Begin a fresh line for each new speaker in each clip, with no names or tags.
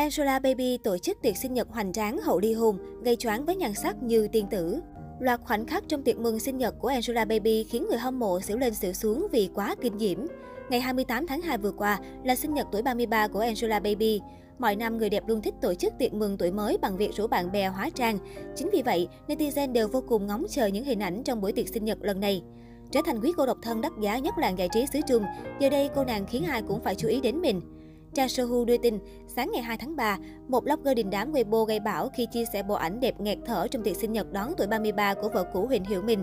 Angela Baby tổ chức tiệc sinh nhật hoành tráng hậu ly hôn, gây choáng với nhan sắc như tiên tử. Loạt khoảnh khắc trong tiệc mừng sinh nhật của Angela Baby khiến người hâm mộ xỉu lên xỉu xuống vì quá kinh diễm. Ngày 28 tháng 2 vừa qua là sinh nhật tuổi 33 của Angela Baby. Mọi năm, người đẹp luôn thích tổ chức tiệc mừng tuổi mới bằng việc rủ bạn bè hóa trang. Chính vì vậy, netizen đều vô cùng ngóng chờ những hình ảnh trong buổi tiệc sinh nhật lần này. Trở thành quý cô độc thân đắt giá nhất làng giải trí xứ Trung, giờ đây cô nàng khiến ai cũng phải chú ý đến mình. Cha Sohu đưa tin, sáng ngày 2 tháng 3, một blogger đình đám Weibo gây bão khi chia sẻ bộ ảnh đẹp nghẹt thở trong tiệc sinh nhật đón tuổi 33 của vợ cũ Huỳnh Hiểu Minh.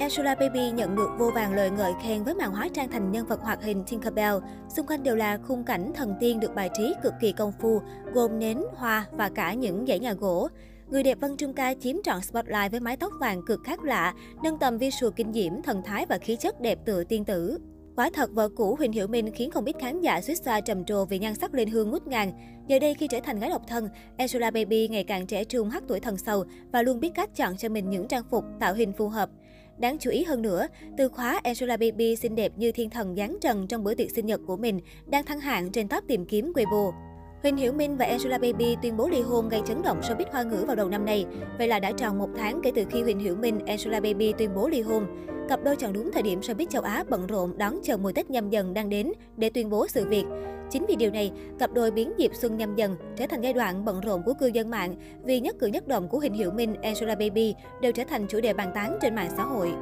Angela Baby nhận được vô vàng lời ngợi khen với màn hóa trang thành nhân vật hoạt hình Tinkerbell. Xung quanh đều là khung cảnh thần tiên được bài trí cực kỳ công phu, gồm nến, hoa và cả những dãy nhà gỗ. Người đẹp Vân Trung Ca chiếm trọn spotlight với mái tóc vàng cực khác lạ, nâng tầm visual kinh diễm, thần thái và khí chất đẹp tựa tiên tử. Quả thật, vợ cũ Huỳnh Hiểu Minh khiến không ít khán giả suýt xoa trầm trồ vì nhan sắc lên hương ngút ngàn. Giờ đây khi trở thành gái độc thân, Angela Baby ngày càng trẻ trung hắc tuổi thần sầu và luôn biết cách chọn cho mình những trang phục tạo hình phù hợp. Đáng chú ý hơn nữa, từ khóa Angela Baby xinh đẹp như thiên thần giáng trần trong bữa tiệc sinh nhật của mình đang thăng hạng trên top tìm kiếm Weibo. Huỳnh Hiểu Minh và Angela Baby tuyên bố ly hôn gây chấn động showbiz hoa ngữ vào đầu năm nay. Vậy là đã tròn một tháng kể từ khi Huỳnh Hiểu Minh, Angela Baby tuyên bố ly hôn. Cặp đôi chọn đúng thời điểm showbiz châu Á bận rộn đón chờ mùa Tết nhâm dần đang đến để tuyên bố sự việc. Chính vì điều này, cặp đôi biến dịp xuân nhâm dần trở thành giai đoạn bận rộn của cư dân mạng vì nhất cử nhất động của Huỳnh Hiểu Minh, Angela Baby đều trở thành chủ đề bàn tán trên mạng xã hội.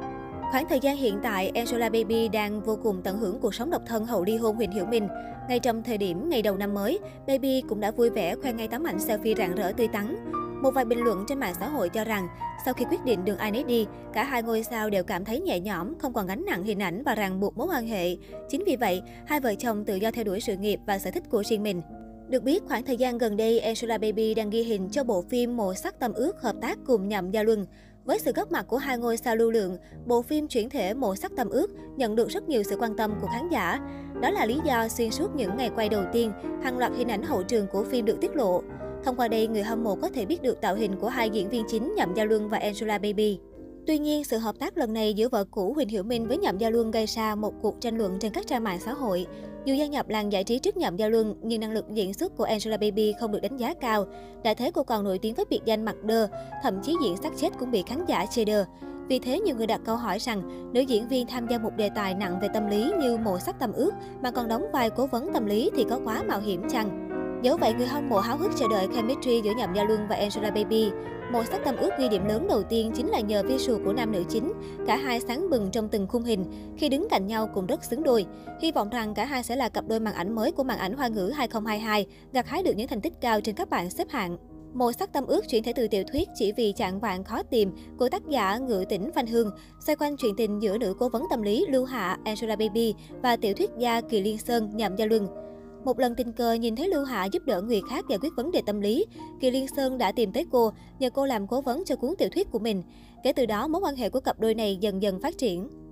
Khoảng thời gian hiện tại, Angela Baby đang vô cùng tận hưởng cuộc sống độc thân hậu ly hôn Huỳnh Hiểu Minh. Ngay trong thời điểm ngày đầu năm mới, Baby cũng đã vui vẻ khoe ngay tấm ảnh selfie rạng rỡ tươi tắn. Một vài bình luận trên mạng xã hội cho rằng, sau khi quyết định đường ai nấy đi, cả hai ngôi sao đều cảm thấy nhẹ nhõm, không còn gánh nặng hình ảnh và ràng buộc mối quan hệ. Chính vì vậy, hai vợ chồng tự do theo đuổi sự nghiệp và sở thích của riêng mình. Được biết, khoảng thời gian gần đây, Angela Baby đang ghi hình cho bộ phim Mộ sắc tâm ước hợp tác cùng Nhậm Gia Luân. Với sự góp mặt của hai ngôi sao lưu lượng, bộ phim chuyển thể Mộ sắc tâm ước nhận được rất nhiều sự quan tâm của khán giả. Đó là lý do xuyên suốt những ngày quay đầu tiên, hàng loạt hình ảnh hậu trường của phim được tiết lộ. Thông qua đây, người hâm mộ có thể biết được tạo hình của hai diễn viên chính Nhậm Gia Luân và Angela Baby. Tuy nhiên, sự hợp tác lần này giữa vợ cũ Huỳnh Hiểu Minh với Nhậm Gia Luân gây ra một cuộc tranh luận trên các trang mạng xã hội. Dù gia nhập làng giải trí trước Nhậm Gia Luân, nhưng năng lực diễn xuất của Angela Baby không được đánh giá cao. Đã thế cô còn nổi tiếng với biệt danh mặt đơ, thậm chí diễn sắc chết cũng bị khán giả chê đơ. Vì thế, nhiều người đặt câu hỏi rằng, nữ diễn viên tham gia một đề tài nặng về tâm lý như mộ sắc tâm ước mà còn đóng vai cố vấn tâm lý thì có quá mạo hiểm chăng? Dẫu vậy, người hâm mộ háo hức chờ đợi chemistry giữa Nhậm Gia Luân và Angela Baby. Một sắc tâm ước ghi điểm lớn đầu tiên chính là nhờ visual của nam nữ chính. Cả hai sáng bừng trong từng khung hình, khi đứng cạnh nhau cũng rất xứng đôi. Hy vọng rằng cả hai sẽ là cặp đôi màn ảnh mới của màn ảnh hoa ngữ 2022, gặt hái được những thành tích cao trên các bảng xếp hạng. Một sắc tâm ước chuyển thể từ tiểu thuyết chỉ vì chạng vạn khó tìm của tác giả Ngự Tĩnh Phan Hương, xoay quanh chuyện tình giữa nữ cố vấn tâm lý Lưu Hạ, Angela Baby và tiểu thuyết gia Kỳ Liên Sơn, Nhậm Gia Luân. Một lần tình cờ nhìn thấy Lưu Hạ giúp đỡ người khác giải quyết vấn đề tâm lý, Kỳ Liên Sơn đã tìm tới cô, nhờ cô làm cố vấn cho cuốn tiểu thuyết của mình. Kể từ đó, mối quan hệ của cặp đôi này dần dần phát triển.